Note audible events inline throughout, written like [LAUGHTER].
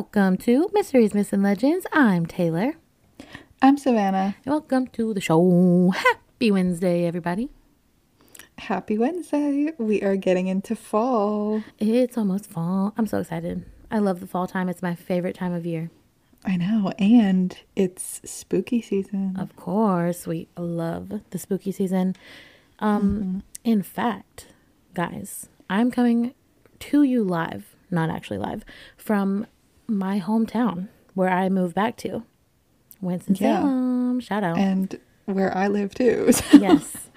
Welcome to Mysteries, Myths, and Legends. I'm Taylor. I'm Savannah. And welcome to the show. Happy Wednesday, everybody. Happy Wednesday. We are getting into fall. It's almost fall. I'm so excited. I love the fall time. It's my favorite time of year. I know. And it's spooky season. Of course, we love the spooky season. Um, In fact, guys, I'm coming to you live, not actually live, from my hometown where I moved back to. Winston-Salem. Shout out. And where I live too. [LAUGHS] So- yes.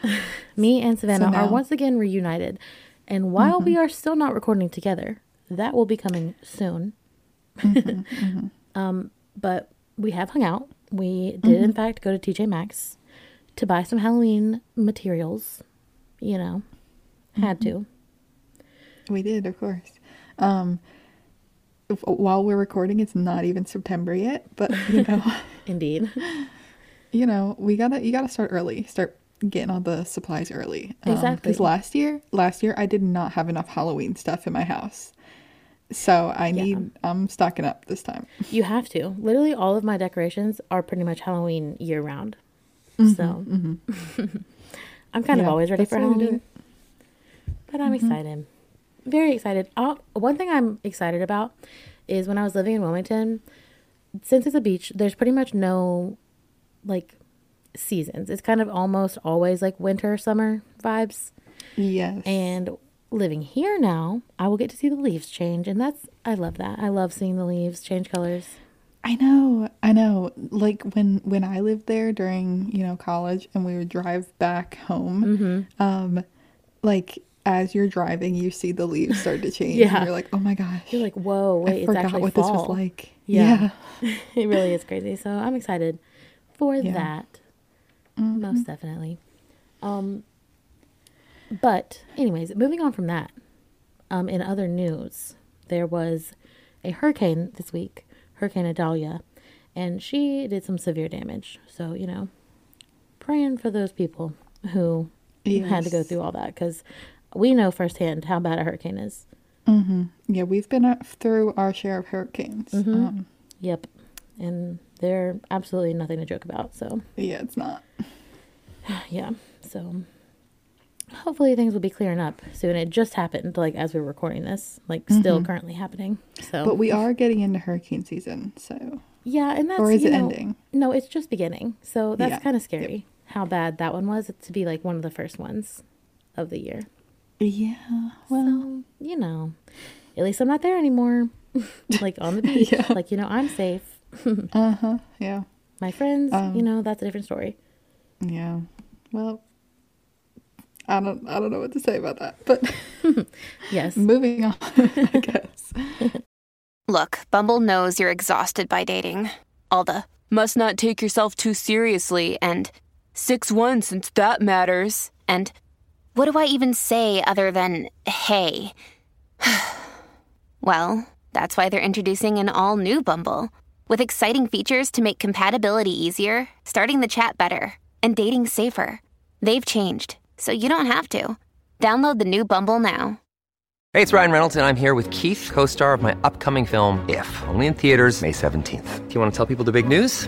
Me and Savannah are now- once again reunited. And while mm-hmm. we are still not recording together, that will be coming soon. Mm-hmm, [LAUGHS] mm-hmm. um, but we have hung out. We did, in fact, go to TJ Maxx to buy some Halloween materials. You know, had to. We did, of course. Um, while we're recording, it's not even September yet, but you know, [LAUGHS] [LAUGHS] Indeed. you know, we gotta you gotta start early. Start getting all the supplies early. Um, exactly. Because last year, last year I did not have enough Halloween stuff in my house, so I need I'm stocking up this time. You have to. Literally, all of my decorations are pretty much Halloween year round. Mm-hmm, so mm-hmm. [LAUGHS] I'm kind of always ready for the way to do Halloween. But I'm mm-hmm. excited. Very excited. one thing I'm excited about is when I was living in Wilmington, since it's a beach, there's pretty much no like seasons. It's kind of almost always like winter, summer vibes. Yes. And living here now, I will get to see the leaves change. And that's, I love that. I love seeing the leaves change colors. I know, I know. Like when when I lived there during you know college, and we would drive back home, um, like as you're driving, you see the leaves start to change, Yeah. and you're like, oh my gosh, You're like, whoa, wait, I it's forgot actually what fall. this was like. Yeah. [LAUGHS] it really is crazy. So I'm excited for Yeah. that. Most definitely. Um but anyways, moving on from that. Um in other news, there was a hurricane this week, Hurricane Idalia, and she did some severe damage. So, you know, praying for those people who had to go through all that cuz we know firsthand how bad a hurricane is. Mm-hmm. Yeah, we've been uh, through our share of hurricanes. Mm. Um, Yep. And they're absolutely nothing to joke about. So, yeah, it's not. [SIGHS] yeah so hopefully things will be clearing up soon it just happened like as we were recording this like still currently happening so But we are getting into hurricane season, so yeah and that's or is you it know- ending? no it's just beginning so that's Yeah. kind of Yep. scary how bad that one was to be like one of the first ones of the year yeah. Well, so you know at least i'm not there anymore [LAUGHS] like on the beach Yeah. like you know i'm safe [LAUGHS] uh huh. Yeah. my friends Um, you know that's a different story Yeah. Well, I don't. I don't know what to say about that, but. [LAUGHS] yes Moving on, I guess. Look, Bumble knows you're exhausted by dating. All the must not take yourself too seriously and 6 1 since that matters. And what do I even say other than hey? [SIGHS] well, that's why they're introducing an all new Bumble with exciting features to make compatibility easier, starting the chat better, and dating safer. They've changed, so you don't have to. Download the new Bumble now. Hey, it's Ryan Reynolds, and I'm here with Keith, co star of my upcoming film, If, only in theaters, May 17th. Do you want to tell people the big news?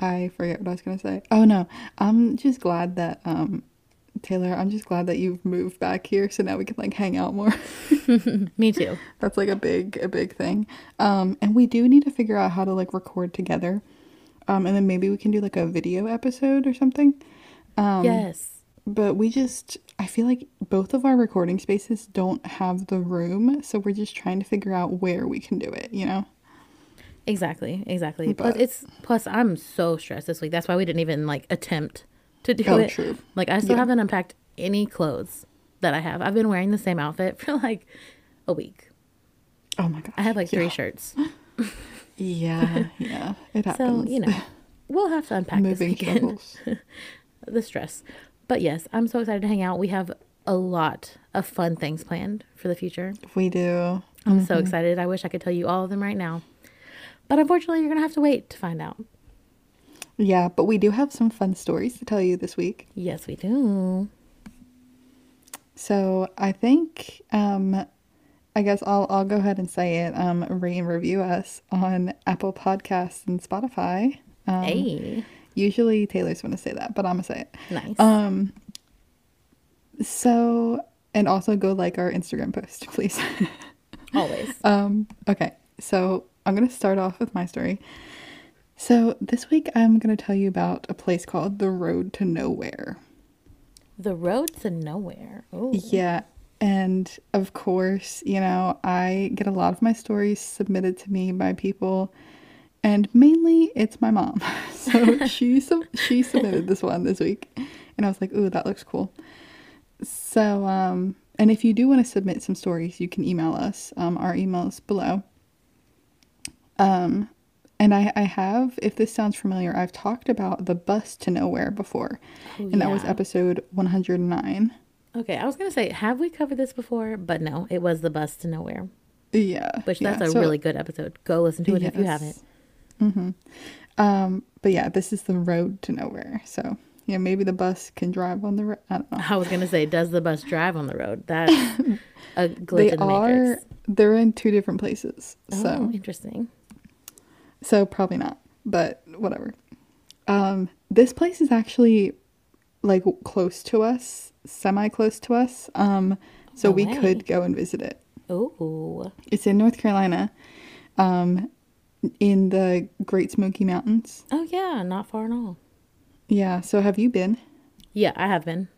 I forget what I was gonna say. Oh no, I'm just glad that um Taylor. I'm just glad that you've moved back here, so now we can like hang out more. [LAUGHS] me too That's like a big a big thing. Um, and we do need to figure out how to like record together. Um, and then maybe we can do like a video episode or something. Um, yes But we just, I feel like both of our recording spaces don't have the room, so we're just trying to figure out where we can do it. You know. Exactly, exactly. plus, it's plus I'm so stressed this week. That's why we didn't even like attempt to do Oh, it. true. Like I still Yeah. haven't unpacked any clothes that I have. I've been wearing the same outfit [LAUGHS] for like a week. Oh my god. I have like three Yeah. shirts. [LAUGHS] Yeah, yeah. It happens. So you know, we'll have to unpack this moving weekend. struggles. [LAUGHS] the stress. But yes, I'm so excited to hang out. We have a lot of fun things planned for the future. we do. I'm so mm-hmm. excited. I wish I could tell you all of them right now. But unfortunately, you're going to have to wait to find out. Yeah, but we do have some fun stories to tell you this week. Yes, we do. So I think um I guess I'll I'll go ahead and say it. Um rate and review us on Apple Podcasts and Spotify. Um hey, usually Taylor's gonna say that, but I'm gonna say it. nice. Um so and also go like our Instagram post, [LAUGHS] please. Always. Um, okay, so I'm gonna start off with my story. So this week I'm gonna tell you about a place called the Road to Nowhere. the road to nowhere. Oh, Yeah, and of course, you know, I get a lot of my stories submitted to me by people, and mainly it's my mom. [LAUGHS] So [LAUGHS] she sub- she submitted this one this week, and I was like, "Ooh, that looks cool." So, um, and if you do want to submit some stories, you can email us. Um, our email is below. Um, and I, I have, if this sounds familiar, I've talked about the bus to nowhere before, and that was episode 109. Okay, I was going to say, have we covered this before? But no, it was the bus to nowhere, Yeah, which yeah, that's a so- really good episode. Go listen to it if you haven't. Um, but yeah, this is the road to nowhere. So yeah, maybe the bus can drive on the road. I don't know. I was going to say, does the bus drive on the road? That's [LAUGHS] a glitch They in the are. matrix. They're in two different places. Oh, So interesting. So probably not. But whatever. Um, this place is actually like close to us, semi close to us. Um, so No we way. could go and visit it. Ooh. It's in North Carolina, um, in the Great Smoky Mountains. Oh, yeah, not far at all. Yeah. So have you been? Yeah, I have been.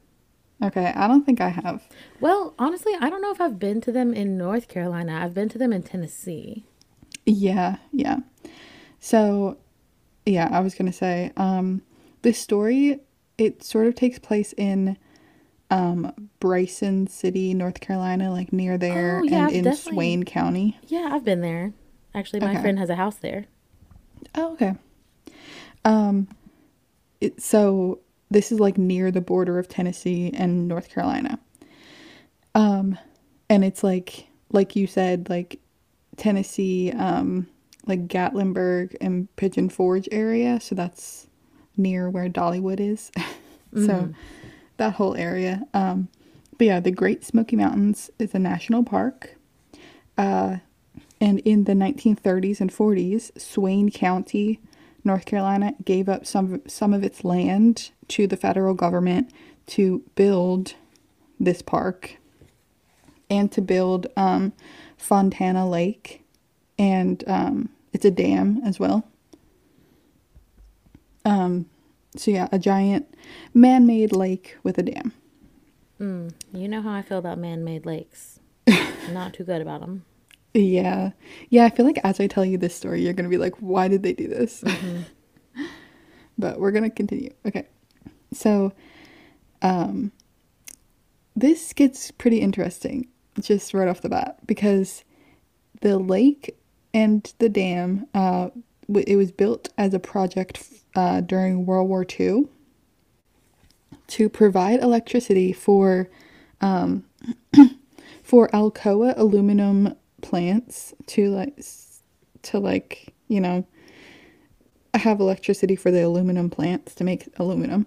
Okay, I don't think I have. Well, honestly, I don't know if I've been to them in North Carolina. I've been to them in Tennessee. Yeah, yeah. So, yeah, I was gonna say, um, this story it sort of takes place in um Bryson City, North Carolina, like near there, Oh, yeah, and I've in definitely- Swain County. Yeah, I've been there. Actually, my Okay. friend has a house there. Oh, okay. Um, it, so this is like near the border of Tennessee and North Carolina. Um, and it's like, like you said, like Tennessee, um, like Gatlinburg and Pigeon Forge area. So that's near where Dollywood is. [LAUGHS] so that whole area. Um, but yeah, the Great Smoky Mountains is a national park. Uh, and in the 1930s and 40s, Swain County, North Carolina, gave up some some of its land to the federal government to build this park and to build um, Fontana Lake, and um, it's a dam as well. Um, so yeah, a giant man-made lake with a dam. You know how I feel about man-made lakes. [LAUGHS] Not too good about them. Yeah. Yeah, I feel like as I tell you this story, you're going to be like, why did they do this? [LAUGHS] but we're going to continue. Okay. So, um, this gets pretty interesting just right off the bat because the lake and the dam, uh, it was built as a project uh, during World War II to provide electricity for um, [CLEARS THROAT] for Alcoa aluminum plants to like to like you know have electricity for the aluminum plants to make aluminum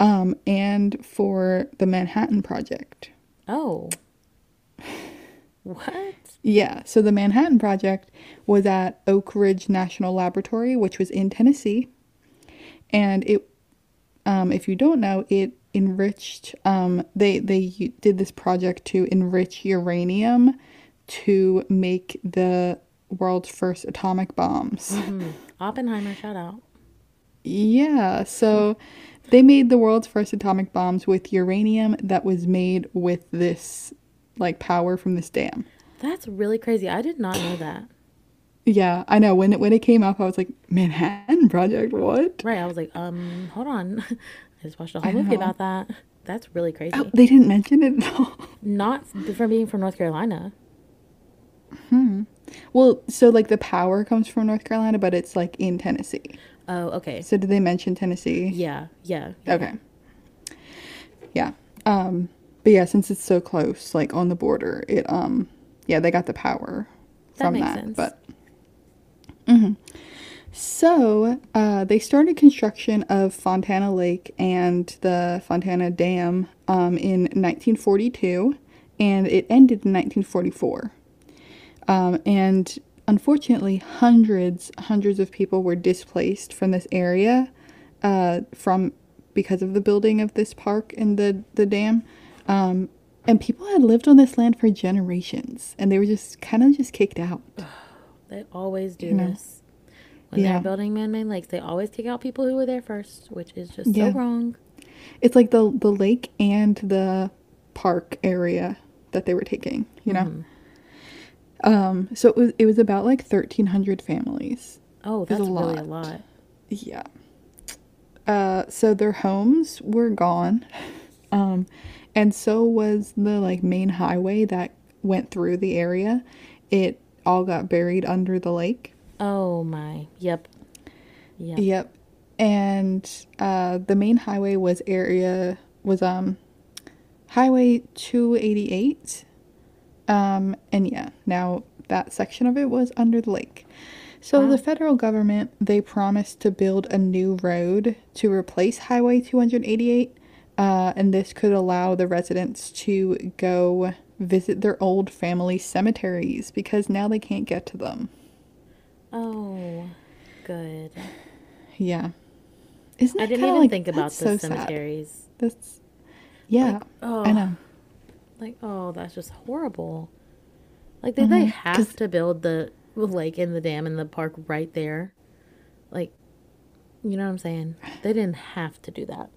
um, and for the Manhattan Project. Oh. [SIGHS] What? Yeah, so the Manhattan Project was at Oak Ridge National Laboratory, which was in Tennessee, and it, um, if you don't know, it enriched. Um, they they did this project to enrich uranium to make the world's first atomic bombs. Oppenheimer, shout out. Yeah, so they made the world's first atomic bombs with uranium that was made with this like power from this dam. That's really crazy. I did not know that. Yeah, I know. When it when it came up, I was like, Manhattan Project, what? Right. I was like, um, hold on. [LAUGHS] I just watched a whole movie know. about that. That's really crazy. Oh, they didn't mention it at all. [LAUGHS] Not from being from North Carolina. Hmm. Well, so like the power comes from North Carolina, but it's like in Tennessee. Oh, okay. So did they mention Tennessee? Yeah, yeah. yeah. Okay. Yeah. Um but yeah, since it's so close, like on the border, it um yeah, they got the power That from makes that. sense. But Mhm. So, uh, they started construction of Fontana Lake and the Fontana Dam um, in 1942, and it ended in 1944. Um, and unfortunately, hundreds, hundreds of people were displaced from this area uh, from because of the building of this park and the the dam. Um, and people had lived on this land for generations, and they were just kind of just kicked out. [SIGHS] They always do You know. this. When Yeah. they're building man-made lakes, they always take out people who were there first, which is just Yeah. so wrong. It's like the the lake and the park area that they were taking, you know. Um, so it was it was about like thirteen hundred families. Oh, a that's really a lot. lot. Yeah. Uh, so their homes were gone, [LAUGHS] um, and so was the like main highway that went through the area. It all got buried under the lake. Oh my. Yep. Yep. Yep. And uh, the main highway was area was um Highway 288. Um and yeah, now that section of it was under the lake. So the federal government they promised to build a new road to replace Highway 288. Uh, and this could allow the residents to go visit their old family cemeteries because now they can't get to them. Oh, good. Yeah. Isn't I didn't even like- think about the so sad. cemeteries. That's yeah. oh. I know. Like, oh, that's just horrible. Like, did they have to build the lake and the dam and the park right there? Like, you know what I'm saying? They didn't have to do that.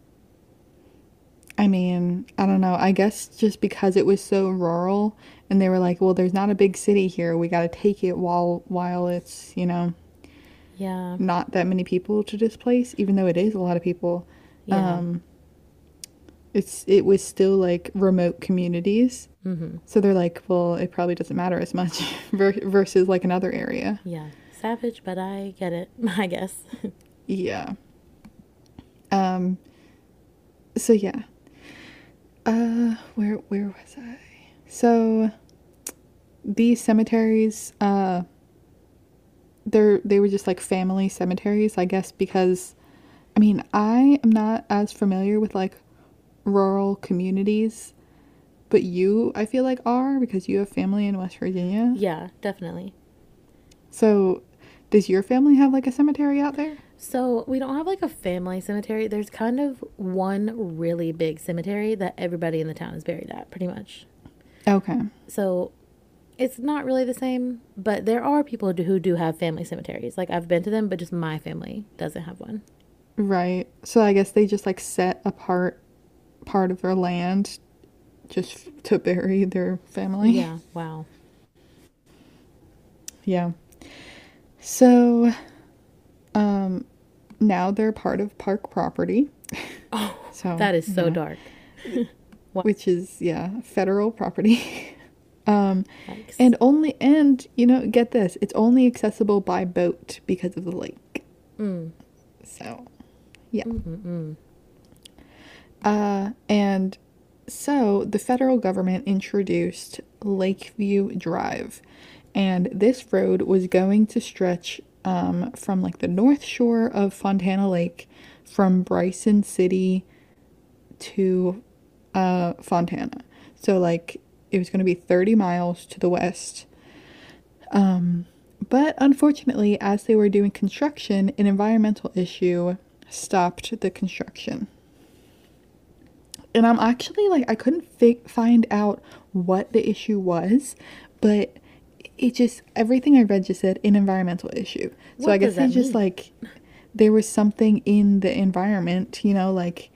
I mean, I don't know. I guess just because it was so rural and they were like, well, there's not a big city here. We got to take it while while it's, you know, Yeah. not that many people to displace, even though it is a lot of people. Yeah. Um it's it was still like remote communities. Mm-hmm. So they're like, well, it probably doesn't matter as much [LAUGHS] versus like another area. Yeah. Savage, but I get it, [LAUGHS] I guess. Yeah. Um so yeah. Uh where where was I? So these cemeteries uh they're they were just like family cemeteries, I guess because I mean, I am not as familiar with like rural communities, but you I feel like are because you have family in West Virginia. yeah, definitely. So does your family have like a cemetery out there? So we don't have like a family cemetery. There's kind of one really big cemetery that everybody in the town is buried at, pretty much. Okay. So it's not really the same, but there are people who do, have family cemeteries. Like I've been to them, but just my family doesn't have one. Right. So I guess they just like set apart part of their land just to bury their family. Yeah. Wow. Yeah. So um now they're part of park property. [LAUGHS] Oh, so That is so yeah. dark. [LAUGHS] Which is yeah, federal property. [LAUGHS] um and only and you know, get this, it's only accessible by boat because of the lake. Mm. So, yeah. Uh, and so the federal government introduced Lakeview Drive, and this road was going to stretch um, from like the north shore of Fontana Lake from Bryson City to uh, Fontana. So, like, it was going to be 30 miles to the west. Um, but unfortunately, as they were doing construction, an environmental issue stopped the construction. And I'm actually like, I couldn't fi- find out what the issue was, but it just, everything I read just said an environmental issue. so What I guess that just like, there was something in the environment, you know, like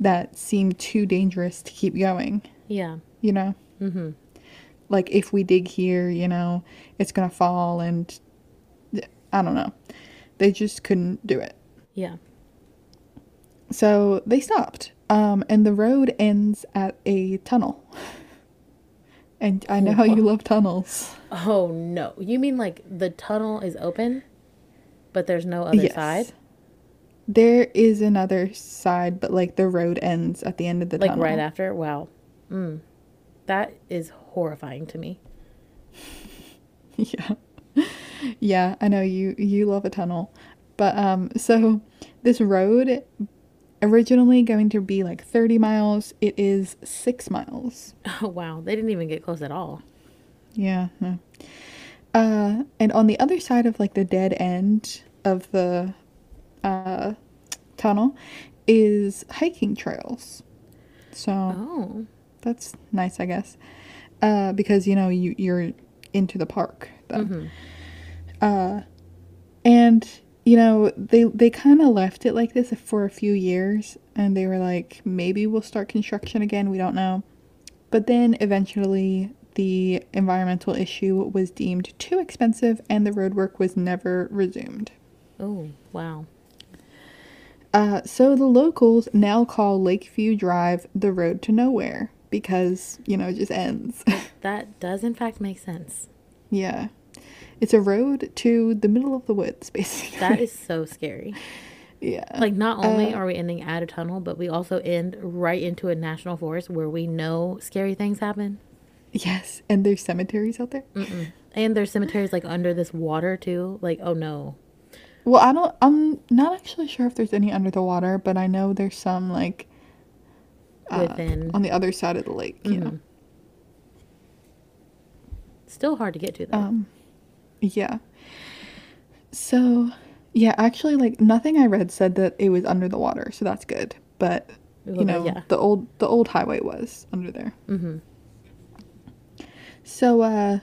that seemed too dangerous to keep going, Yeah. you know? Mm-hmm. Like, if we dig here, you know, it's gonna fall, and I don't know. They just couldn't do it. Yeah. So they stopped. Um, and the road ends at a tunnel. [LAUGHS] And I know how you love tunnels. Oh no. You mean like the tunnel is open, but there's no other Yes. side? There is another side, but like the road ends at the end of the Like tunnel. right after? Wow. Mm. That is horrifying to me. [LAUGHS] Yeah. Yeah, I know you you love a tunnel. But um so this road originally going to be like 30 miles, it is 6 miles. Oh [LAUGHS] wow. They didn't even get close at all. Yeah. Uh and on the other side of like the dead end of the uh tunnel is hiking trails. So Oh. that's nice, I guess. Uh, because you know you you're into the park then. Uh, and you know they they kind of left it like this for a few years, and they were like maybe we'll start construction again. We don't know, but then eventually the environmental issue was deemed too expensive, and the roadwork was never resumed. Oh, wow. Uh, so the locals now call Lakeview Drive the road to nowhere because you know it just ends. [LAUGHS] That does in fact make sense. Yeah. It's a road to the middle of the woods, [LAUGHS] basically. That is so scary. yeah. Like not only Uh, are we ending at a tunnel, but we also end right into a national forest where we know scary things happen. yes, and there's cemeteries out there. And there's cemeteries like under this water too. Like, oh no. Well, I don't I'm not actually sure if there's any under the water, but I know there's some like uh, Within on the other side of the lake, You know. still hard to get to though. Um yeah. So, yeah, actually like nothing I read said that it was under the water, so that's good. But you know, yeah. the old the old highway was under there. Mhm. So uh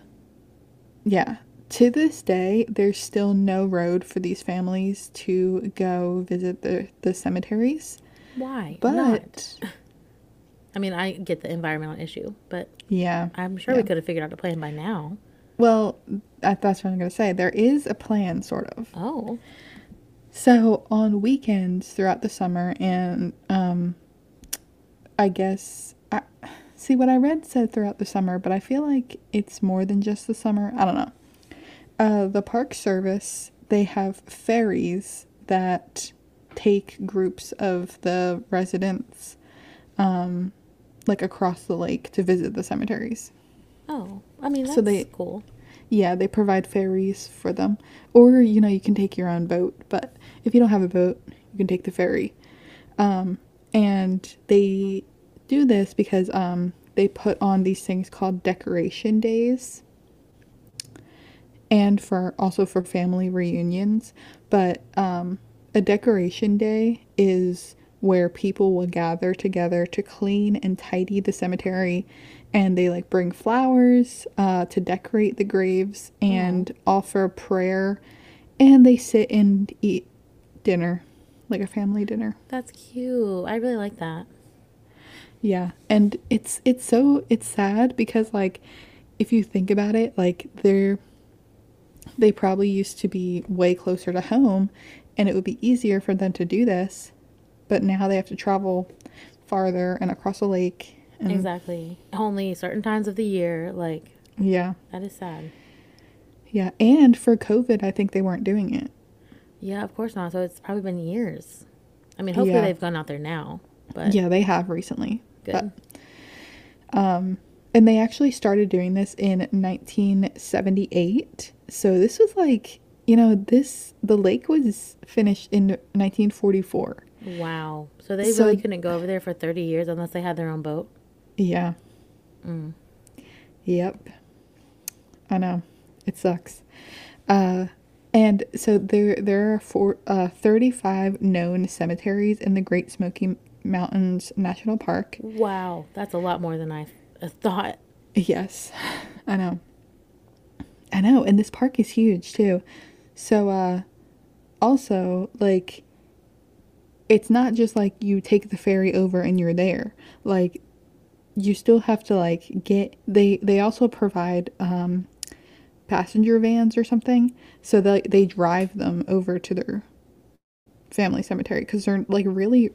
yeah, to this day there's still no road for these families to go visit the the cemeteries. Why? But not? [LAUGHS] I mean, I get the environmental issue, but yeah. I'm sure we could have figured out a plan by now. Well, that, that's what I'm going to say. There is a plan sort of. Oh. So on weekends throughout the summer, and um, I guess I see what I read said throughout the summer, but I feel like it's more than just the summer. I don't know. Uh, the Park Service they have ferries that take groups of the residents, um, like across the lake to visit the cemeteries. Oh. I mean, that's So they- cool. Yeah, they provide ferries for them. Or, you know, you can take your own boat, but if you don't have a boat, you can take the ferry. Um, and they do this because um, they put on these things called decoration days and for also for family reunions. But um, a decoration day is where people will gather together to clean and tidy the cemetery and they like bring flowers uh, to decorate the graves and offer a prayer. And they sit and eat dinner like a family dinner. That's cute. I really like that. yeah. And it's it's so it's sad because like if you think about it like they're they probably used to be way closer to home and it would be easier for them to do this. But now they have to travel farther and across a lake and Exactly. Only certain times of the year. Like, yeah that is sad. yeah and for covid i think they weren't doing it Yeah, of course not. So it's probably been years. I mean, hopefully Yeah. they've gone out there now. But yeah they have recently good. Um, and they actually started doing this in 1978 so this was like you know this the lake was finished in 1944 wow. So they So- really couldn't go over there for 30 years unless they had their own boat. Yeah yep i know it sucks uh and so there there are four, uh, 35 known cemeteries in the great smoky mountains national park Wow. That's a lot more than I th- thought. Yes, I know. I know, and this park is huge too. So, uh, also, like, it's not just like you take the ferry over and you're there. Like, you still have to like get. They they also provide um, passenger vans or something, so they they drive them over to their family cemetery because they're like really.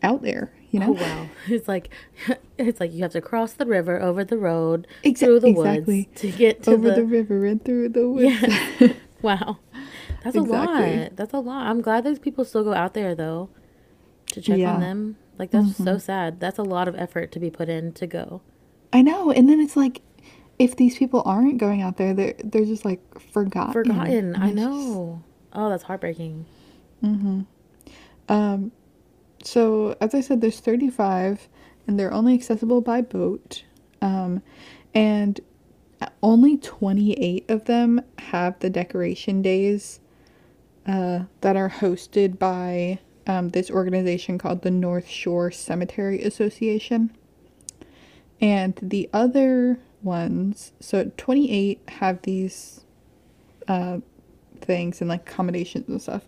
out there, you know Oh wow! [LAUGHS] It's like [LAUGHS] it's like you have to cross the river over the road Exa- through the exactly. woods to get to Over the, the river and through the [LAUGHS] woods. Yeah. wow. That's a lot. That's a lot. I'm glad those people still go out there though to check Yeah. On them. Like that's so sad. That's a lot of effort to be put in to go. I know. And then it's like, if these people aren't going out there, they're, they're just like forgotten. Forgotten. I it's just- know. Oh, that's heartbreaking. Um, So, as I said, there's 35, and they're only accessible by boat. Um, and only 28 of them have the decoration days uh, that are hosted by um, this organization called the North Shore Cemetery Association. And the other ones, so 28 have these uh, things and like accommodations and stuff.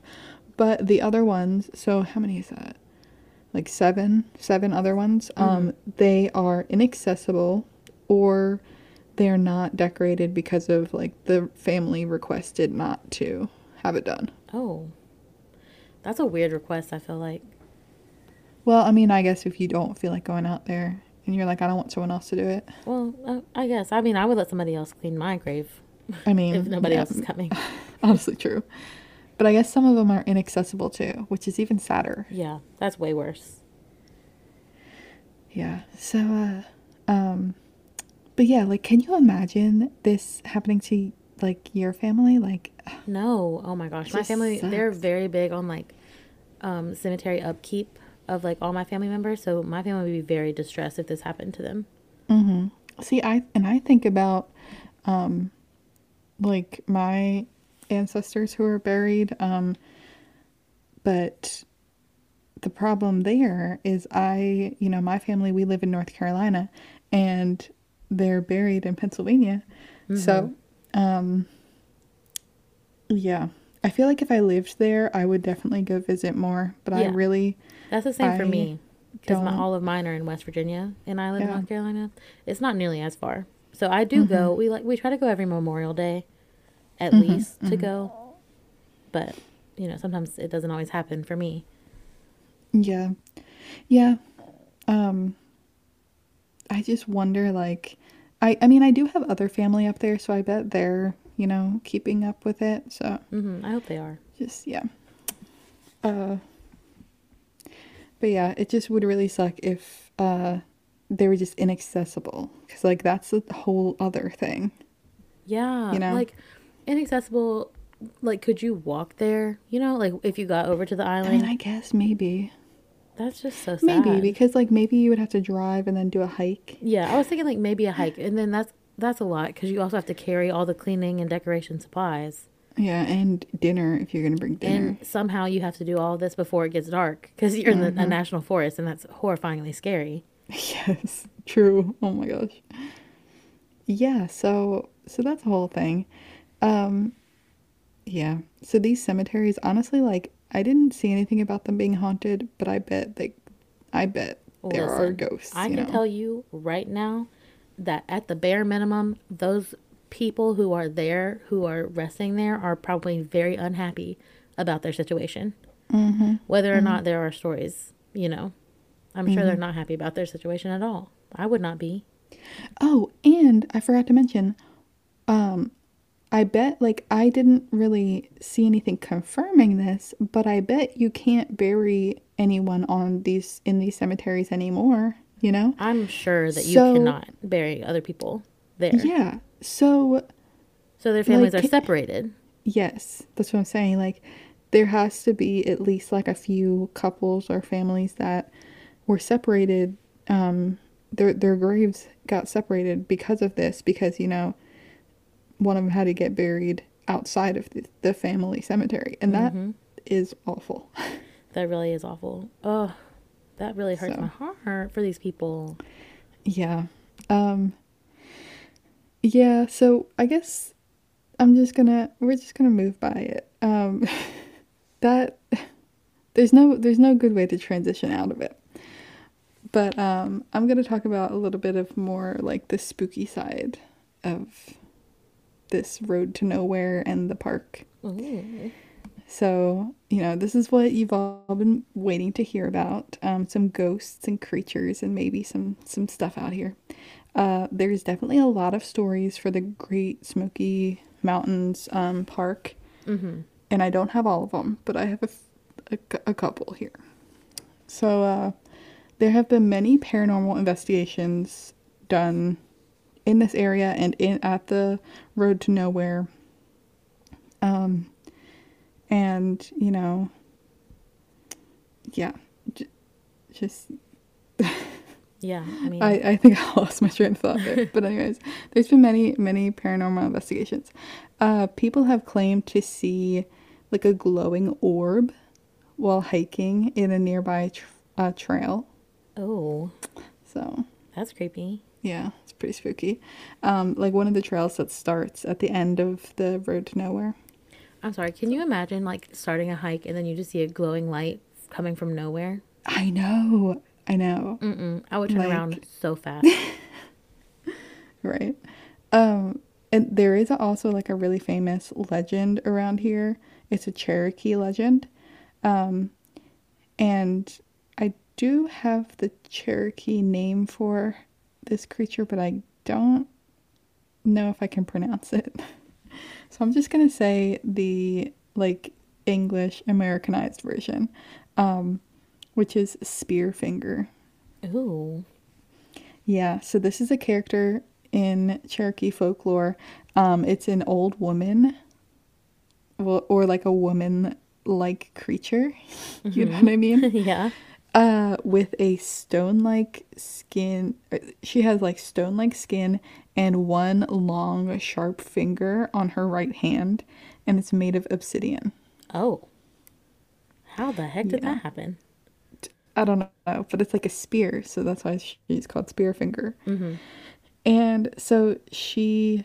But the other ones, so how many is that? Like seven, seven other ones. Um, they are inaccessible or they are not decorated because of like the family requested not to have it done. Oh. That's a weird request, I feel like. Well, I mean, I guess if you don't feel like going out there and you're like, I don't want someone else to do it. Well, uh, I guess. I mean, I would let somebody else clean my grave [LAUGHS] I mean, [LAUGHS] if nobody yeah, else is coming. [LAUGHS] honestly true. But I guess some of them are inaccessible too, which is even sadder. Yeah, that's way worse. Yeah. So, uh, um, but yeah, like, can you imagine this happening to like your family? Like, [SIGHS] No. Oh my gosh. My family, they're very big on like um, cemetery upkeep of like all my family members. So my family would be very distressed if this happened to them. see, I and I think about, um, like my ancestors who are buried. Um, but the problem there is, I, you know, my family we live in North Carolina, and they're buried in Pennsylvania. So, um, yeah. I feel like if I lived there, I would definitely go visit more. But I Yeah. really, That's the same for me because all of mine are in West Virginia and I live in Yeah. North Carolina. It's not nearly as far, so I do Mm-hmm. go. We like we try to go every Memorial Day, at least mm-hmm. to go. But you know, sometimes it doesn't always happen for me. Yeah. Yeah. Um I just wonder like I I mean I do have other family up there so I bet they're, you know, keeping up with it. So hmm I hope they are. just yeah. Uh But yeah, it just would really suck if uh they were just inaccessible cuz like that's a whole other thing. Yeah, You know? like inaccessible. Like, could you walk there? You know, like if you got over to the island. I mean, I guess maybe. That's just so sad. Maybe because like maybe you would have to drive and then do a hike. Yeah, I was thinking like maybe a hike, and then that's that's a lot because you also have to carry all the cleaning and decoration supplies. Yeah, and dinner if you're going to bring dinner. And somehow you have to do all this before it gets dark because you're in the, Mm-hmm. a national forest and that's horrifyingly scary. [LAUGHS] Yes, true. Oh my gosh. Yeah, so so that's the whole thing. Um yeah. So these cemeteries honestly like I didn't see anything about them being haunted, but I bet they I bet there are ghosts, I can know. tell you right now that at the bare minimum, those people who are there, who are resting there, are probably very unhappy about their situation. Mm-hmm. Whether or not there are stories, you know, I'm sure Mm-hmm. they're not happy about their situation at all. I would not be. Oh, and I forgot to mention um I bet like I didn't really see anything confirming this, but I bet you can't bury anyone on these in these cemeteries anymore, you know? I'm sure that you cannot bury other people there. Yeah. So So their families Like- are separated. Yes, that's what I'm saying. Like, there has to be at least like a few couples or families that were separated. Um, their their graves got separated because of this. Because you know, one of them had to get buried outside of the, the family cemetery, and that is awful. [LAUGHS] That really is awful. Oh, that really hurts So. my heart for these people. yeah. Um. Yeah. So I guess I'm just gonna we're just gonna move by it. Um. [LAUGHS] that there's no there's no good way to transition out of it. But um I'm going to talk about a little bit of more like the spooky side of this road to nowhere and the park. Ooh. So, you know, this is what you've all been waiting to hear about. Um, some ghosts and creatures and maybe some some stuff out here. Uh, there's definitely a lot of stories for the Great Smoky Mountains um, Park. Mm-hmm. And I don't have all of them, but I have a, a a couple here. So, uh, there have been many paranormal investigations done in this area and in at the road to nowhere. Um, and you know, yeah, j- just [LAUGHS] Yeah, I mean, I, I think [LAUGHS] I lost my train of thought there. [LAUGHS] But anyways, there's been many, many paranormal investigations. Uh, people have claimed to see like a glowing orb while hiking in a nearby tr- uh, trail. oh, So that's creepy. Yeah, it's pretty spooky. Um, like one of the trails that starts at the end of the road to nowhere. I'm sorry. Can you imagine like starting a hike and then you just see a glowing light coming from nowhere? I know, I know. Mm-mm. I would turn Like- around so fast. [LAUGHS] right um and there is also like a really famous legend around here it's a cherokee legend um and i do have the cherokee name for this creature but i don't know if i can pronounce it [LAUGHS] so i'm just gonna say the like english americanized version um which is spearfinger Ooh. yeah, so this is a character in Cherokee folklore. Um, it's an old woman, well, or like a woman-like creature. [LAUGHS] You know what I mean? [LAUGHS] yeah. Uh, with a stone-like skin. uh, She has like stone-like skin and one long, sharp finger on her right hand, and it's made of obsidian. Oh. How the heck did Yeah. that happen? I don't know, but it's like a spear, so that's why she's called Spearfinger. And so she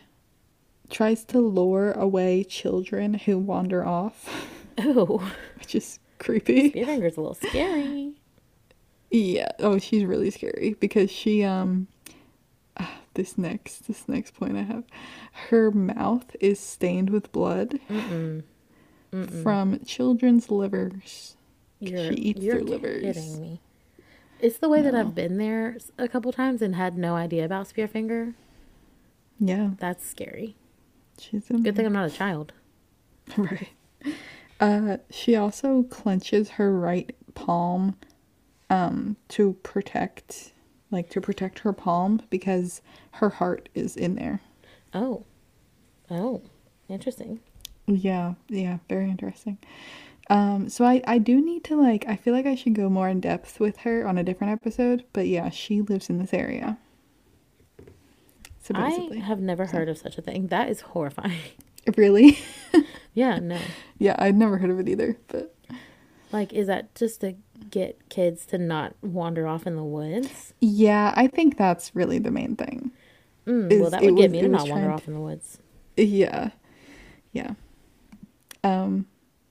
tries to lure away children who wander off, [LAUGHS] Ooh. which is creepy. Your finger's a little scary. Yeah. Oh, she's really scary because she um ah, this next this next point I have her mouth is stained with blood from children's livers. You're, She eats you're their livers. kidding me. It's the way that I've been there a couple times and had no idea about Spearfinger. Yeah. That's scary. She's Good thing I'm not a child. [LAUGHS] Right. Uh, she also clenches her right palm um, to protect, like to protect her palm because her heart is in there. Oh. Oh. Interesting. Yeah, yeah, very interesting. Um, so I I do need to like I feel like I should go more in depth with her on a different episode, but yeah, she lives in this area. So I have never heard of such a thing. That is horrifying. really, [LAUGHS] yeah, no. yeah, I'd never heard of it either, but Like, is that just to get kids to not wander off in the woods? yeah, I think that's really the main thing. Mm, Is- well, that would get was- me to not wander trying off in the woods. Yeah. Yeah. Um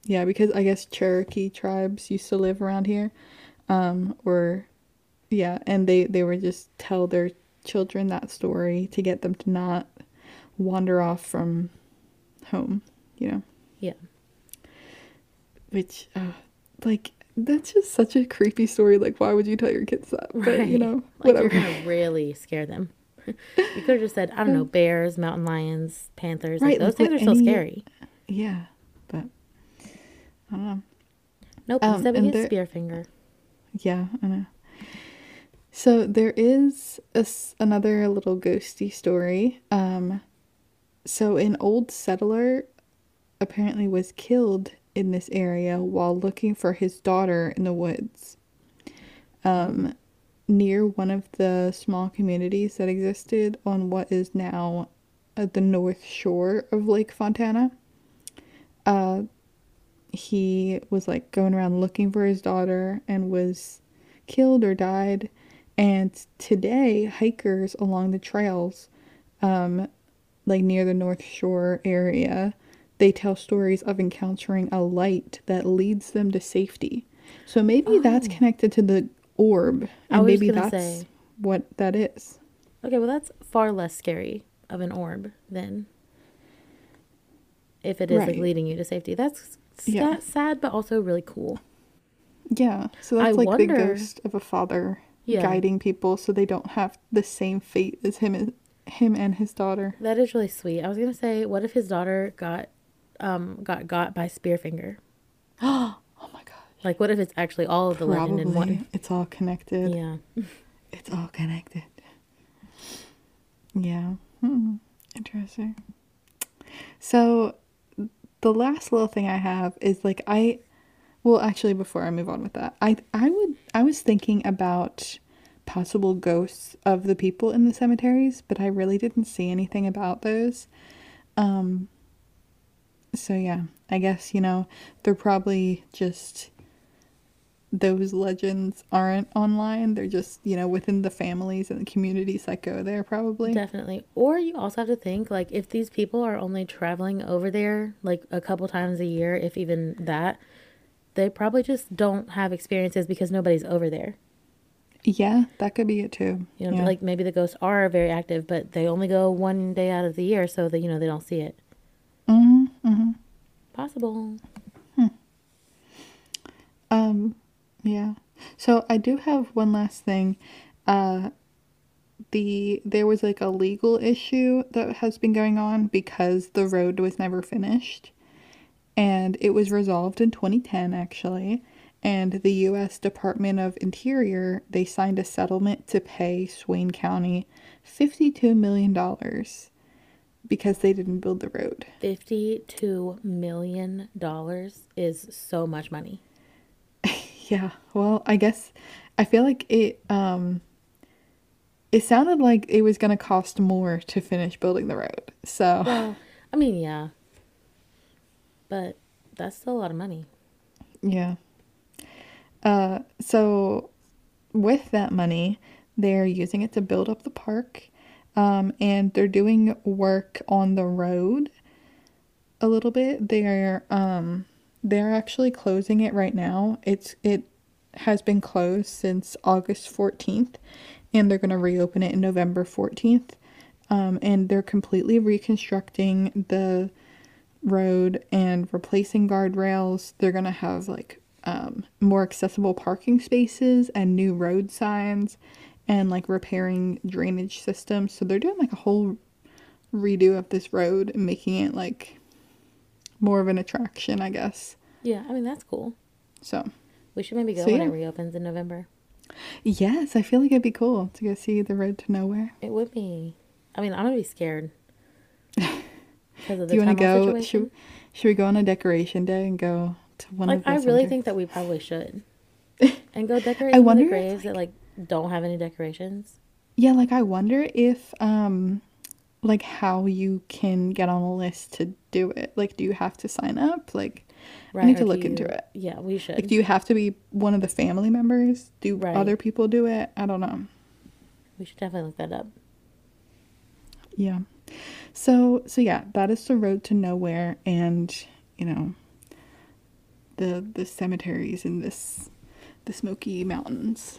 yeah, because I guess Cherokee tribes used to live around here. Um or yeah, and they they would just tell their children that story to get them to not wander off from home, you know. Yeah. Which uh, like that's just such a creepy story. Like why would you tell your kids that? But you know, like whatever. you're gonna really scare them. you could have just said, I don't know, bears, mountain lions, panthers. Like Right, those like things are any- scary. Yeah. But I don't know. Nope, Um, instead we and get there- Yeah, I know. So there is a another little ghosty story. Um, so an old settler apparently was killed in this area while looking for his daughter in the woods. Um, near one of the small communities that existed on what is now uh, the north shore of Lake Fontana. Uh, he was like going around looking for his daughter and was killed or died. And today, hikers along the trails, um, like near the North Shore area, they tell stories of encountering a light that leads them to safety. So maybe oh. that's connected to the orb, I and maybe that's say. what that is. Okay, well that's far less scary of an orb than if it is like leading you to safety. That's Yeah. sad, but also really cool. Yeah. So I that's like the ghost of a father Yeah. guiding people so they don't have the same fate as him him and his daughter. That is really sweet. I was gonna say, what if his daughter got um got got by Spearfinger? Oh [GASPS] oh my god. Like, what if it's actually all of the legend in one? it's all connected. Yeah. [LAUGHS] It's all connected. Yeah. Hmm. Interesting. So the last little thing I have is like I well actually before I move on with that, I I would I was thinking about possible ghosts of the people in the cemeteries, but I really didn't see anything about those. Um so yeah, I guess, you know, they're probably just those legends aren't online. They're just, you know, within the families and the communities that go there, probably. Definitely. Or you also have to think like if these people are only traveling over there like a couple times a year, if even that, they probably just don't have experiences because nobody's over there. Yeah, that could be it too. You know, yeah. like maybe the ghosts are very active, but they only go one day out of the year, so that you know they don't see it. Mhm, mhm. Possible. Hmm. Um, yeah. So I do have one last thing. Uh, the there was like a legal issue that has been going on because the road was never finished, and it was resolved in 2010 actually. And the U.S. Department of Interior they signed a settlement to pay Swain County 52 million dollars because they didn't build the road. Fifty-two million dollars is so much money. [LAUGHS] Yeah, well, I guess I feel like it um it sounded like it was going to cost more to finish building the road. So, Well, I mean, yeah, but that's still a lot of money. yeah. Uh so with that money, they're using it to build up the park. Um and they're doing work on the road a little bit. They're um they're actually closing it right now. It's it has been closed since August 14th and they're going to reopen it in November 14th. Um and they're completely reconstructing the road and replacing guardrails. They're going to have like um, more accessible parking spaces and new road signs and like repairing drainage systems. So they're doing like a whole redo of this road and making it like more of an attraction, I guess. Yeah, I mean that's cool. So, We should maybe go So, when yeah. it reopens in November. yes, I feel like it'd be cool to go see the road to nowhere. It would be. I mean, I'm gonna be scared [LAUGHS] because of the Do you want to go? Should, should we go on a decoration day and go to one like, of the I really cemeteries? think that we probably should, [LAUGHS] and go decorate I wonder the graves that like don't have any decorations. Yeah, like I wonder if um like how you can get on a list to do it. Like do you have to sign up? Like I need to look into it. Yeah, we should. Like do you have to be one of the family members? Do Right. other people do it? I don't know. we should definitely look that up. Yeah. So so yeah, that is the road to nowhere and, you know, the the cemeteries in this the Smoky Mountains.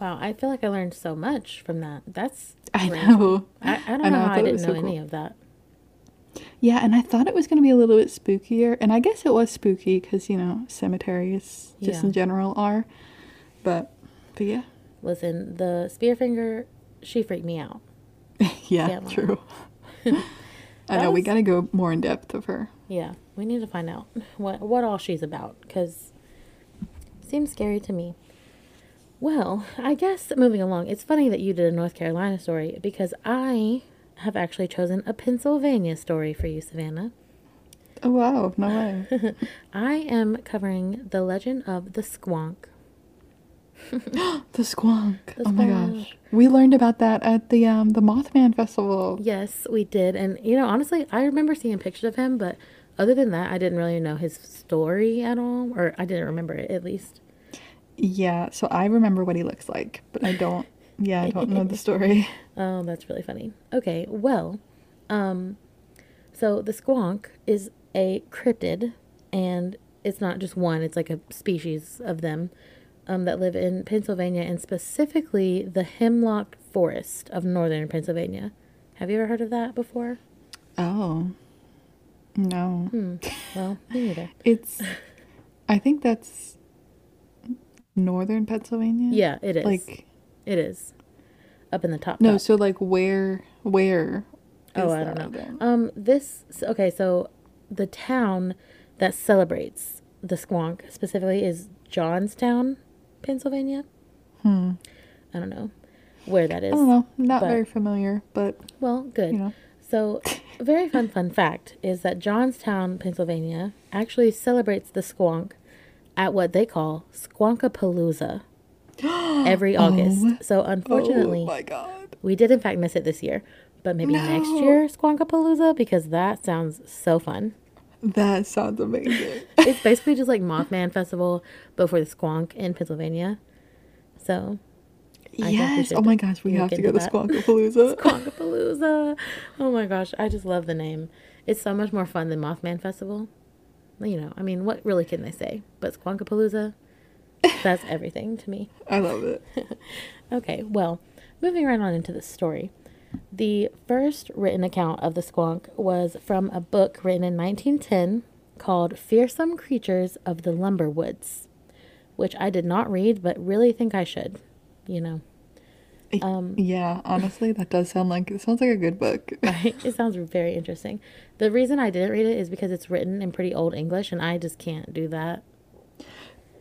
Wow, I feel like I learned so much from that. That's I great. know. I, I don't I know, know, I how I it didn't know so cool. any of that. Yeah, and I thought it was going to be a little bit spookier, and I guess it was spooky because you know cemeteries just Yeah. in general are, but but yeah, Listen, the Spearfinger, she freaked me out. [LAUGHS] yeah, true. [LAUGHS] I know we got to go more in depth of her. Yeah, we need to find out [LAUGHS] what what all she's about because seems scary to me. Well, I guess moving along, it's funny that you did a North Carolina story because I have actually chosen a Pennsylvania story for you, Savannah. Oh wow, no way. [LAUGHS] I am covering the legend of the Squonk. [GASPS] the squonk. The oh my gosh, we learned about that at the um the Mothman Festival. Yes, we did, and you know, honestly, I remember seeing pictures of him, but other than that, I didn't really know his story at all, or I didn't remember it at least. Yeah, so I remember what he looks like, but I don't. Yeah, I don't know the story. [LAUGHS] Oh, that's really funny. Okay, well, um, so the squonk is a cryptid, and it's not just one; it's like a species of them um, that live in Pennsylvania, and specifically the hemlock forest of northern Pennsylvania. Have you ever heard of that before? Oh, no. Hmm. Well, me neither. It's. I think that's northern Pennsylvania. Yeah, it is. Like it is up in the top. no, top. so like where where? Oh, I don't know. Um, this okay. So the town that celebrates the squonk specifically is Johnstown, Pennsylvania. Hmm. I don't know where that is. I don't know. Not but- very familiar, but Well, good. you know. So, a very fun fun fact is that Johnstown, Pennsylvania, actually celebrates the squonk at what they call Squonkapalooza [GASPS] every oh. August. So, unfortunately, Oh we did in fact miss it this year, but maybe next year Squonkapalooza because that sounds so fun. That sounds amazing. [LAUGHS] It's basically just like Mothman Festival, but for the squonk in Pennsylvania. So, we yes. Oh my gosh, we have to go to that. Squonkapalooza. [LAUGHS] Squonkapalooza. Oh my gosh, I just love the name. It's so much more fun than Mothman Festival. You know, I mean, what really can they say? But Squonkapalooza, that's [LAUGHS] everything to me. I love it. [LAUGHS] Okay, well, moving right on into the story. The first written account of the squonk was from a book written in 1910 called Fearsome Creatures of the Lumber Woods, which I did not read but really think I should. You know, [LAUGHS] Um, yeah, honestly, that does sound like it sounds like a good book. [LAUGHS] right? it sounds very interesting. The reason I didn't read it is because it's written in pretty old English and I just can't do that.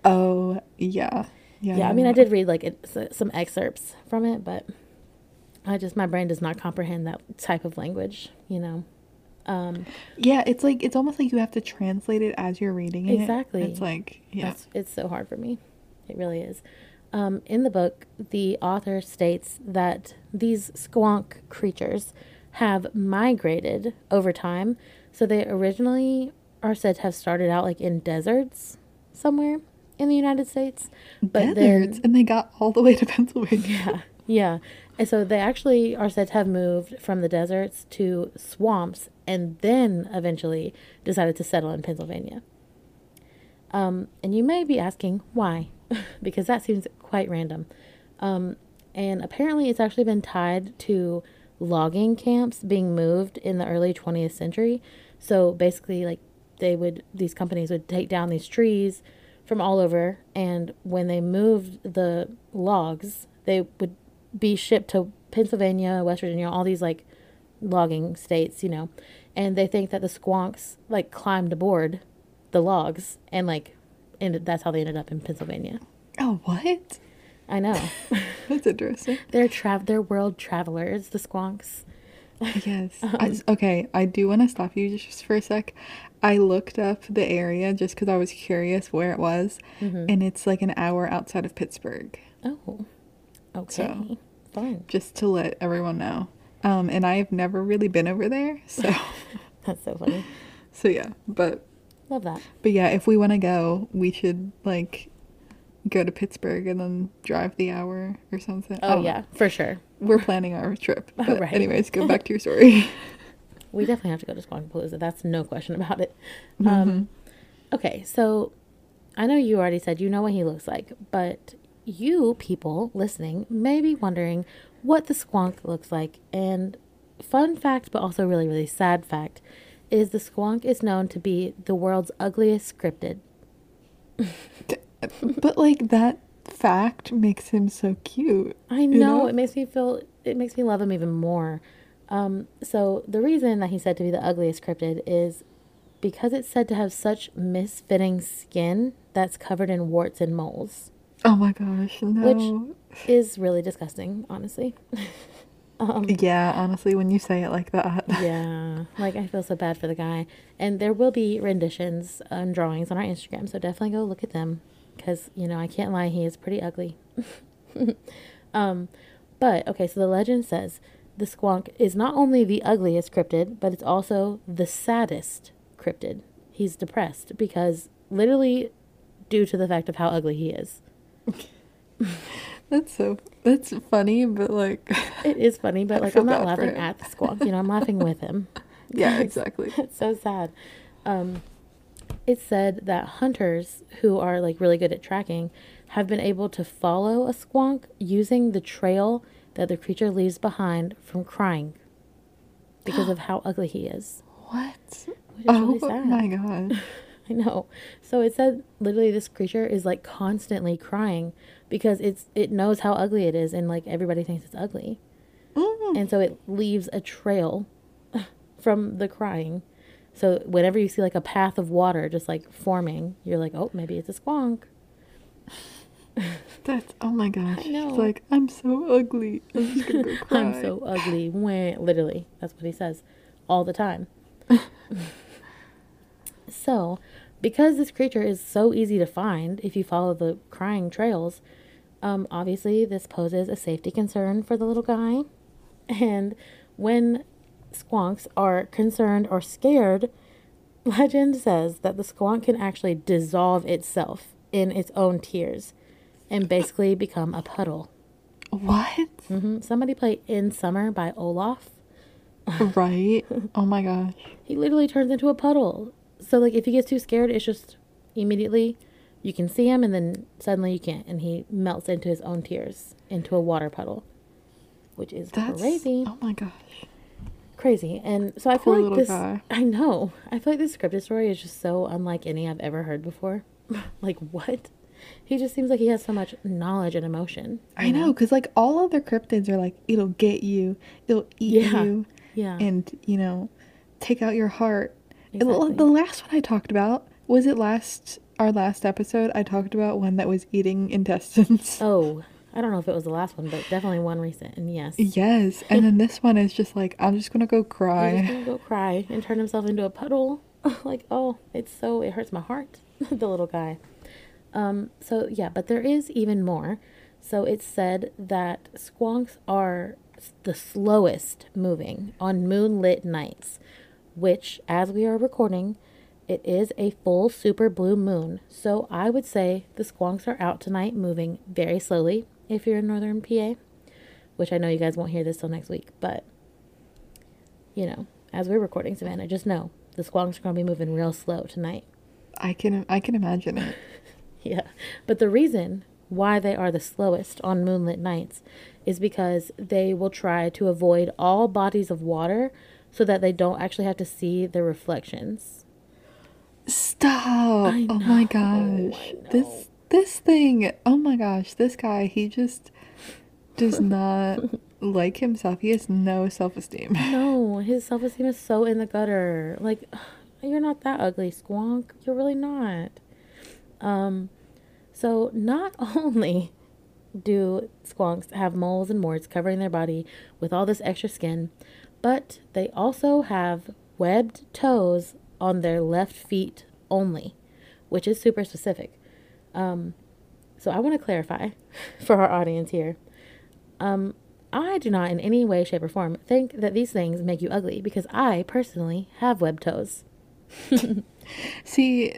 Oh yeah, yeah. Yeah, I mean, I did read like it, some excerpts from it, but I just, my brain does not comprehend that type of language, you know? Yeah, it's like it's almost like you have to translate it as you're reading it. Exactly. It's like yeah. That's it's so hard for me. It really is. Um, in the book, the author states that these squonk creatures have migrated over time. So they originally are said to have started out like in deserts somewhere in the United States, but Deserts, then and they got all the way to Pennsylvania. [LAUGHS] yeah, yeah, and so they actually are said to have moved from the deserts to swamps, and then eventually decided to settle in Pennsylvania. Um, and you may be asking why, [LAUGHS] because that seems quite random. Um, and apparently, it's actually been tied to logging camps being moved in the early 20th century. So basically, like they would, these companies would take down these trees from all over, and when they moved the logs, they would be shipped to Pennsylvania, West Virginia, all these like logging states, you know, and they think that the squonks like climbed aboard the logs and like ended that's how they ended up in Pennsylvania. Oh, what? I know. [LAUGHS] That's interesting. they're trav they're world travelers, the squonks. Yes. I s okay, I do want to stop you just for a sec. I looked up the area just because I was curious where it was, Mm-hmm. and it's like an hour outside of Pittsburgh. Oh. Okay. So- Fine. Just to let everyone know. Um, and I have never really been over there, so [LAUGHS] That's so funny. [LAUGHS] so yeah. But Love that. but yeah, if we want to go, we should like go to Pittsburgh and then drive the hour or something. Oh don't know. yeah, for sure. we're planning our trip. [LAUGHS] But Right. anyways, go back to your [LAUGHS] story. We definitely have to go to Squonkapalooza. That's no question about it. Um, okay, so I know you already said you know what he looks like, but you people listening may be wondering what the squonk looks like. And fun fact, but also really, really sad fact, is the squonk is known to be the world's ugliest cryptid. [LAUGHS] but like that fact makes him so cute. I you know, it makes me feel it makes me love him even more. Um, so the reason that he's said to be the ugliest cryptid is because it's said to have such misfitting skin that's covered in warts and moles, Oh my gosh, no. Which is really disgusting, honestly. [LAUGHS] yeah, honestly, when you say it like that. [LAUGHS] yeah, like I feel so bad for the guy. And there will be renditions and drawings on our Instagram, so definitely go look at them because you know I can't lie, he is pretty ugly. [LAUGHS] um, but okay, so the legend says the squonk is not only the ugliest cryptid, but it's also the saddest cryptid. He's depressed because literally due to the fact of how ugly he is. [LAUGHS] That's so that's funny, but like [LAUGHS] It is funny, but like I'm not laughing at the squonk. You know, I'm laughing with him. yeah, exactly. It's so sad. Um, it's said that hunters who are like really good at tracking have been able to follow a squonk using the trail that the creature leaves behind from crying because of [GASPS] how ugly he is. What? Oh really my [LAUGHS] god. I know. So it said literally this creature is like constantly crying because it's it knows how ugly it is and like everybody thinks it's ugly. Mm. And so it leaves a trail [LAUGHS] from the crying. So whenever you see like a path of water just like forming, you're like, "Oh, maybe it's a squonk." [LAUGHS] That's oh my gosh. I know. It's like I'm so ugly. I'm go. [LAUGHS] I'm so ugly. Wah. Literally, that's what he says all the time. [LAUGHS] so, because this creature is so easy to find if you follow the crying trails, um, obviously this poses a safety concern for the little guy. And when squonks are concerned or scared, legend says that the squonk can actually dissolve itself in its own tears and basically become a puddle. What? hmm Somebody play In Summer by Olaf. right? Oh my gosh. He literally turns into a puddle. So like if he gets too scared, it's just immediately you can see him and then suddenly you can't and he melts into his own tears into a water puddle. Which is That's crazy. Oh my gosh. Crazy. And so I Poor feel like this guy. I know. I feel like this cryptid story is just so unlike any I've ever heard before. [LAUGHS] like what? He just seems like he has so much knowledge and emotion. I know, because like all other cryptids are like, it'll get you, it'll eat Yeah. you, Yeah. and you know, take out your heart. Exactly. The last one I talked about was it last our last episode. I talked about one that was eating [LAUGHS] intestines. Oh, I don't know if it was the last one, but definitely one recent. And yes, Yes, and then this one is just like I'm just gonna go he's cry. gonna go cry and turn himself into a puddle. [LAUGHS] like, oh, it's so it hurts my heart. [LAUGHS] the little guy. Um. So yeah, but there is even more. So it's said that squonks are the slowest moving on moonlit nights, which, as we are recording, it is a full super blue moon. So I would say the squonks are out tonight moving very slowly if you're in northern PA, which I know you guys won't hear this till next week, but you know, as we're recording Savannah, just know the squonks are going to be moving real slow tonight. I can I can imagine it. [LAUGHS] Yeah. But the reason why they are the slowest on moonlit nights is because they will try to avoid all bodies of water so that they don't actually have to see the reflections. Stop! Oh my gosh, this this thing. Oh my gosh, this guy. He just does [LAUGHS] not like himself. He has no self esteem. [LAUGHS] No, his self esteem is so in the gutter. Like, [SIGHS] you're not that ugly, squonk. You're really not. Um, so not [LAUGHS] only do squonks have moles and warts covering their body with all this extra skin, but they also have webbed toes on their left feet only, which is super specific. Um, so I want to clarify [LAUGHS] for our audience here. Um, I do not in any way, shape, or form think that these things make you ugly because I personally have webbed toes. [LAUGHS] See,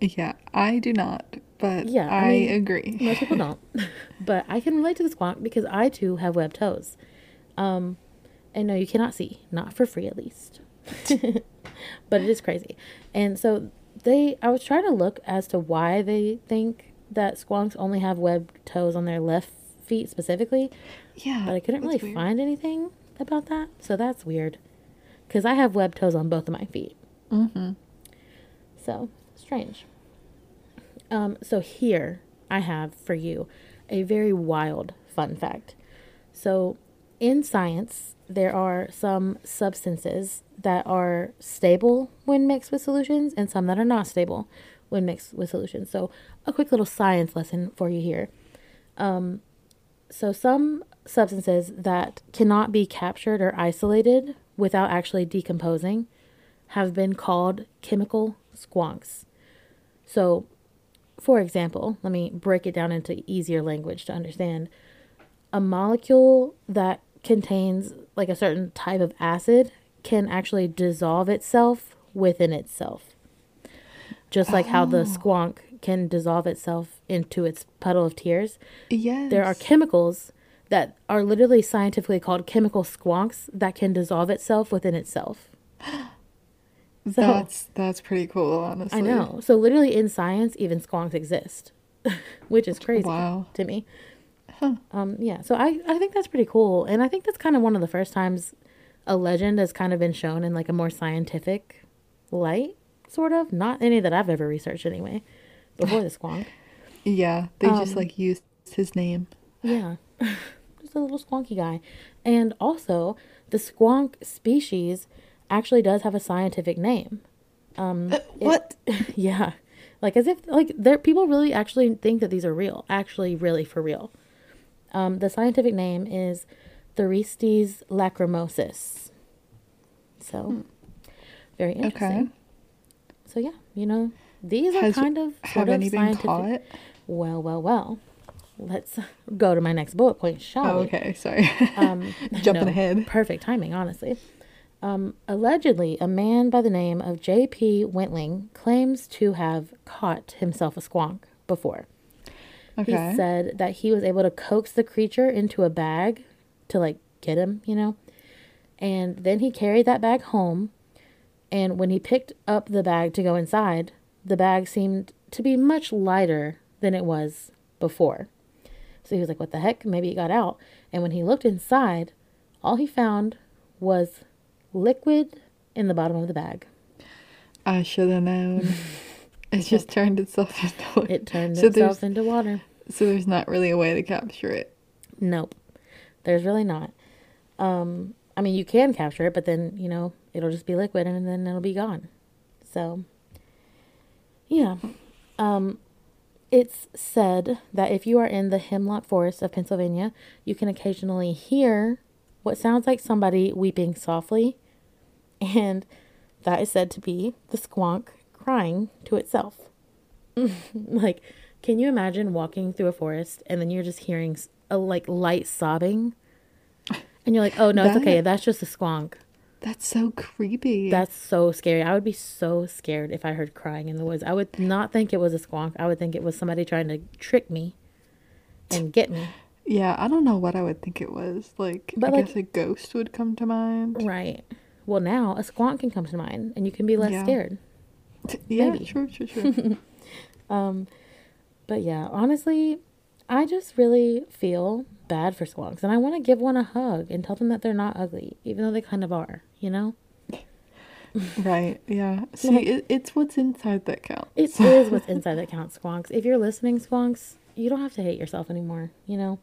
yeah, I do not, but Yeah, I I, mean, agree. Most people don't, [LAUGHS] but I can relate to the squonk because I too have webbed toes. Um, and no, you cannot see, not for free at least. but it is crazy, and so they. I was trying to look as to why they think that squonks only have webbed toes on their left feet specifically, Yeah, but I couldn't really weird. find anything about that. So that's weird, because I have webbed toes on both of my feet. Mm-hmm. So strange. Um, so here I have for you a very wild fun fact. So in science, there are some substances that are stable when mixed with solutions and some that are not stable when mixed with solutions. So a quick little science lesson for you here. Um, so some substances that cannot be captured or isolated without actually decomposing have been called chemical squonks. So, for example, let me break it down into easier language to understand. A molecule that contains like a certain type of acid can actually dissolve itself within itself. Just like how the squonk can dissolve itself into its puddle of tears, Yes. there are chemicals that are literally scientifically called chemical squonks that can dissolve itself within itself. [GASPS] So- That's that's pretty cool, honestly. I know. So literally in science, even squonks exist, [LAUGHS] which is crazy Wow. to me. Um, yeah. So I I think that's pretty cool, and I think that's kind of one of the first times a legend has kind of been shown in like a more scientific light, sort of. Not any that I've ever researched anyway. Before the squonk. [LAUGHS] Yeah, they just Um, like used his name. Yeah. Just a little squonky guy. And also, the squonk species actually does have a scientific name. Um, What? [LAUGHS] yeah. Like as if like there people really actually think that these are real. Actually really for real. Um, the scientific name is Thuristes lacrimosus. So very interesting. So yeah, you know, these are kind of sort have of scientific. Well, well, well. Let's [LAUGHS] go to my next bullet point, shall Oh, we? okay. Sorry. [LAUGHS] Um, [LAUGHS] Jumping no, ahead. Perfect timing, honestly. Um, allegedly, a man by the name of J.P. Wentling claims to have caught himself a squonk before. Okay. He said that he was able to coax the creature into a bag to like get him, you know. And then he carried that bag home. And when he picked up the bag to go inside, the bag seemed to be much lighter than it was before. So he was like, What the heck? Maybe it got out. And when he looked inside, all he found was liquid in the bottom of the bag. I should have known. [LAUGHS] it just turned itself into. It turned so itself into water. So there's not really a way to capture it. Nope. There's really not. Um, I mean, you can capture it, but then, you know, it'll just be liquid and then it'll be gone. So, yeah. Um, it's said that if you are in the hemlock forest of Pennsylvania, you can occasionally hear what sounds like somebody weeping softly. And that is said to be the squonk crying to itself. [LAUGHS] like, can you imagine walking through a forest and then you're just hearing a like light sobbing? And you're like, oh no, it's okay. That's just a squonk. That's so creepy. That's so scary. I would be so scared if I heard crying in the woods. I would not think it was a squonk. I would think it was somebody trying to trick me and get me. yeah, I don't know what I would think it was. Like, But, I like- guess a ghost would come to mind. Right. Well, now a squonk can come to mind and you can be less Yeah. scared. Yeah, Maybe. true, true, true. [LAUGHS] um, But yeah, honestly, I just really feel bad for squonks and I want to give one a hug and tell them that they're not ugly, even though they kind of are, you know? [LAUGHS] right. Yeah. [LAUGHS] See, Like- it, it's what's inside that counts. It [LAUGHS] is what's inside that counts, squonks. If you're listening, squonks, you don't have to hate yourself anymore, you know?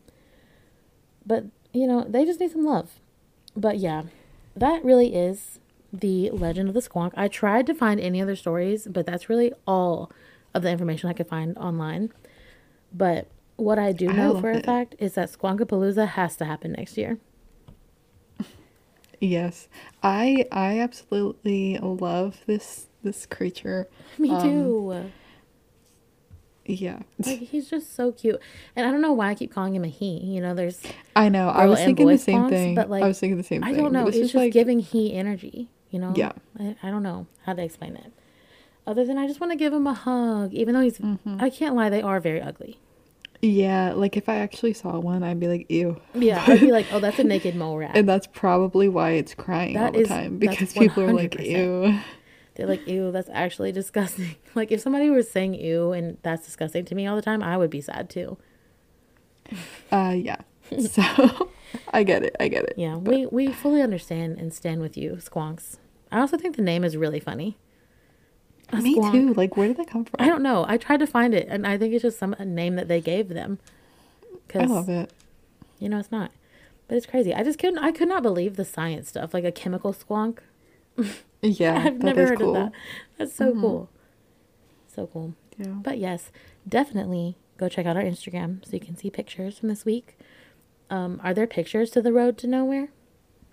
But, you know, they just need some love. But yeah, that really is the legend of the squonk. I tried to find any other stories, but that's really all of the information I could find online. But what I do know love for a it. fact is that Squonkapalooza has to happen next year. [LAUGHS] Yes, I I absolutely love this this creature. [LAUGHS] Me Um, too. Yeah, Like he's just so cute, and I don't know why I keep calling him a he. You know, there's I know. I was thinking the same squonks, thing. but, like, I was thinking the same thing. I don't know. It's, just just like giving he energy. You know. Yeah. I, I don't know how to explain it. Other than I just want to give him a hug, even though he's. Mm-hmm. I can't lie, they are very ugly. Yeah, like if I actually saw one, I'd be like, ew. Yeah, [LAUGHS] I'd be like, oh, that's a naked mole rat. And that's probably why it's crying That all the is- time because people are like, ew. They're like, ew, that's actually disgusting. [LAUGHS] Like if somebody was saying ew and that's disgusting to me all the time, I would be sad too. Uh, yeah. [LAUGHS] So I get it. I get it. Yeah, we we fully understand and stand with you, squonks. I also think the name is really funny. Me too. Like, where did that come from? I don't know. I tried to find it, and I think it's just some a name that they gave them. I love it. You know, it's not. But it's crazy. I just couldn't. I could not believe the science stuff, like a chemical squonk. [LAUGHS] Yeah, [LAUGHS] I've never heard cool. of that. That's so cool. So cool. Yeah. But yes, definitely go check out our Instagram so you can see pictures from this week. Um, are there pictures to the road to nowhere?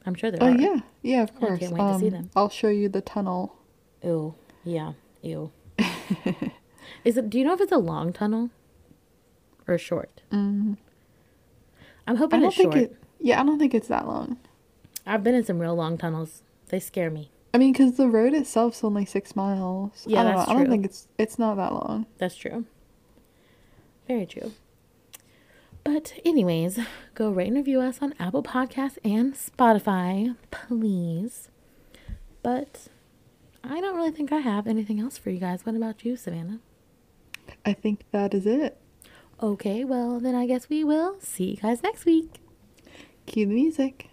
I'm sure there Oh are. Oh yeah, yeah, of course. I can't wait to see Um, them. I'll show you the tunnel. Ew. Yeah. Ew. [LAUGHS] Is it? Do you know if it's a long tunnel or short? Mm-hmm. I'm I hoping don't it's think short. it. Yeah, I don't think it's that long. I've been in some real long tunnels. They scare me. I mean, because the road itself's only six miles. Yeah, I don't that's know. I don't think it's it's not that long. That's true. Very true. But, anyways, go rate and review us on Apple Podcasts and Spotify, please. But I don't really think I have anything else for you guys. What about you, Savannah? I think that is it. Okay, well, then I guess we will see you guys next week. Cue the music.